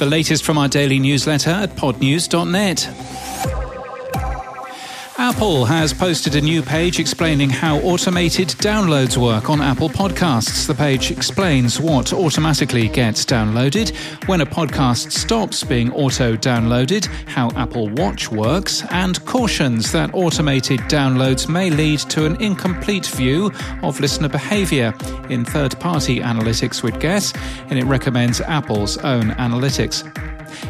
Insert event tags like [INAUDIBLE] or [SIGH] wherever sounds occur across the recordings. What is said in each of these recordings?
The latest from our daily newsletter at podnews.net. Apple has posted a new page explaining how automated downloads work on Apple Podcasts. The page explains what automatically gets downloaded, when a podcast stops being auto downloaded, how Apple Watch works, and cautions that automated downloads may lead to an incomplete view of listener behavior in third party analytics, we'd guess, and it recommends Apple's own analytics.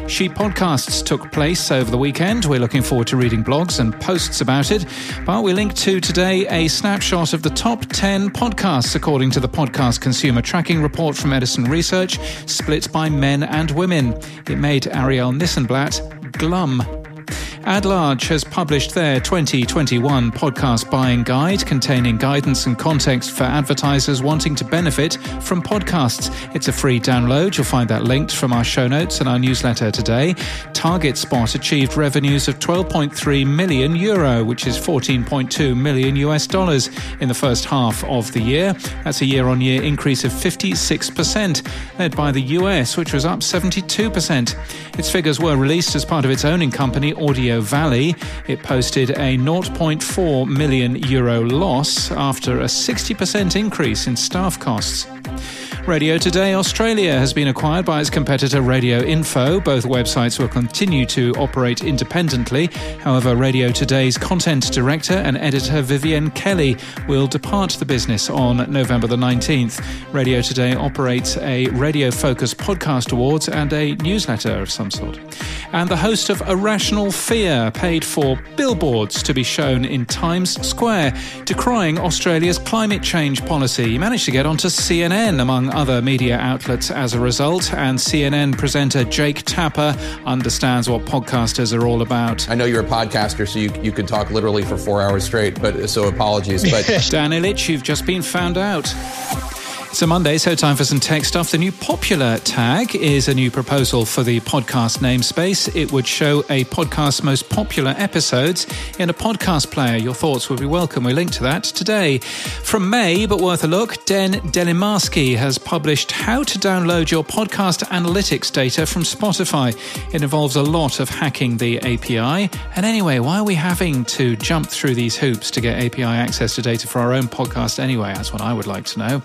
She Podcasts took place over the weekend. We're looking forward to reading blogs and posts about it. But we link to today a snapshot of the top 10 podcasts according to the Podcast Consumer Tracking Report from Edison Research, split by men and women. It made Arielle Nissenblatt glum. AdLarge has published their 2021 podcast buying guide containing guidance and context for advertisers wanting to benefit from podcasts. It's a free download. You'll find that linked from our show notes and our newsletter today. TargetSpot achieved revenues of 12.3 million euro, which is 14.2 million US dollars in the first half of the year. That's a year on year increase of 56%, led by the US, which was up 72%. Its figures were released as part of its owning company, Audio Valley. It posted a 0.4 million euro loss after a 60% increase in staff costs. Radio Today Australia has been acquired by its competitor Radio Info. Both websites will continue to operate independently. However, Radio Today's content director and editor Vivienne Kelly will depart the business on November the 19th. Radio Today operates a radio focused podcast awards and a newsletter of some sort. And the host of A Rational Fear paid for billboards to be shown in Times Square, decrying Australia's climate change policy. He managed to get onto CNN, among other media outlets as a result. And CNN presenter Jake Tapper understands what podcasters are all about. I know you're a podcaster, so you, you could talk literally for four hours straight, but so apologies. But [LAUGHS] Dan Ilic, you've just been found out. It's a Monday, so time for some tech stuff. The new popular tag is a new proposal for the podcast namespace. It would show a podcast's most popular episodes in a podcast player. Your thoughts would be welcome. We link to that today. From May, but worth a look, Den Delimarski has published how to download your podcast analytics data from Spotify. It involves a lot of hacking the API. And anyway, why are we having to jump through these hoops to get API access to data for our own podcast anyway? That's what I would like to know.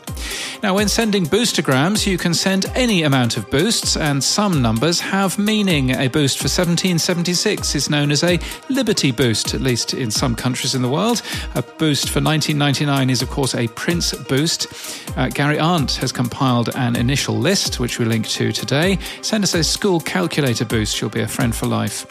Now, when sending boostagrams, you can send any amount of boosts, and some numbers have meaning. A boost for 1776 is known as a Liberty boost, at least in some countries in the world. A boost for 1999 is, of course, a Prince boost. Uh, Gary Arndt has compiled an initial list, which we link to today. Send us a school calculator boost, you'll be a friend for life.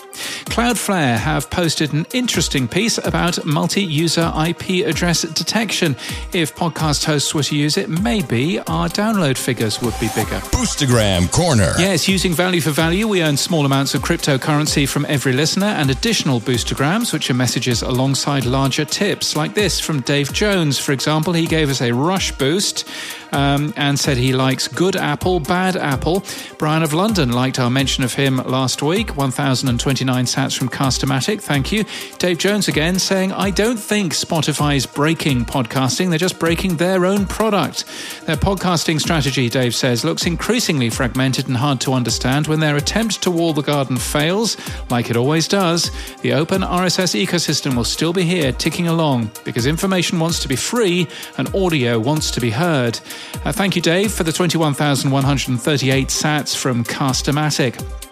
Cloudflare have posted an interesting piece about multi user IP address detection. If podcast hosts were to use it, maybe our download figures would be bigger. Boostagram Corner. Yes, using value for value, we earn small amounts of cryptocurrency from every listener and additional boostagrams, which are messages alongside larger tips, like this from Dave Jones, for example. He gave us a rush boost um, and said he likes good apple, bad apple. Brian of London liked our mention of him last week. 1,029 sats from Castamatic. Thank you. Dave Jones again saying, I don't think Spotify's breaking podcasting. They're just breaking their own product. Their podcasting strategy, Dave says, looks increasingly fragmented and hard to understand. When their attempt to wall the garden fails, like it always does, the open RSS ecosystem will still be here ticking along because information wants to be free and audio wants to be heard. Uh, thank you, Dave, for the 21,138 sats from Castamatic.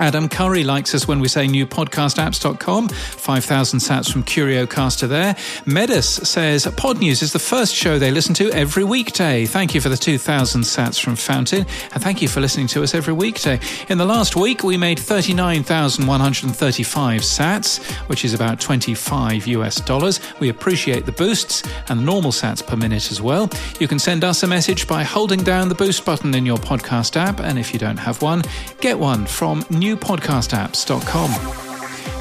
Adam Curry likes us when we say newpodcastapps.com. 5,000 sats from CurioCaster there. Medus says Podnews is the first show they listen to every weekday. Thank you for the 2,000 sats from Fountain. And thank you for listening to us every weekday. In the last week, we made 39,135 sats, which is about 25 US dollars. We appreciate the boosts and the normal sats per minute as well. You can send us a message by holding down the boost button in your podcast app. And if you don't have one, get one from New newpodcastapps.com.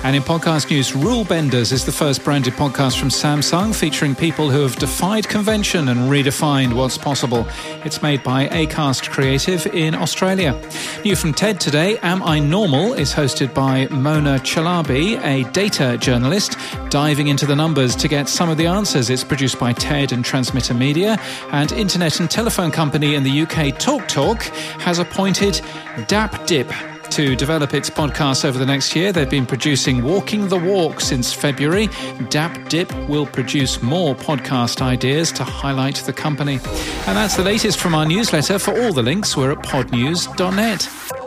And in podcast news, Rule Benders is the first branded podcast from Samsung featuring people who have defied convention and redefined what's possible. It's made by Acast Creative in Australia. New from TED today, Am I Normal is hosted by Mona Chalabi, a data journalist, diving into the numbers to get some of the answers. It's produced by TED and Transmitter Media, and internet and telephone company in the UK TalkTalk has appointed Dap Dip to develop its podcast over the next year. They've been producing Walking the Walk since February. Dap Dip will produce more podcast ideas to highlight the company. And that's the latest from our newsletter. For all the links, we're at podnews.net.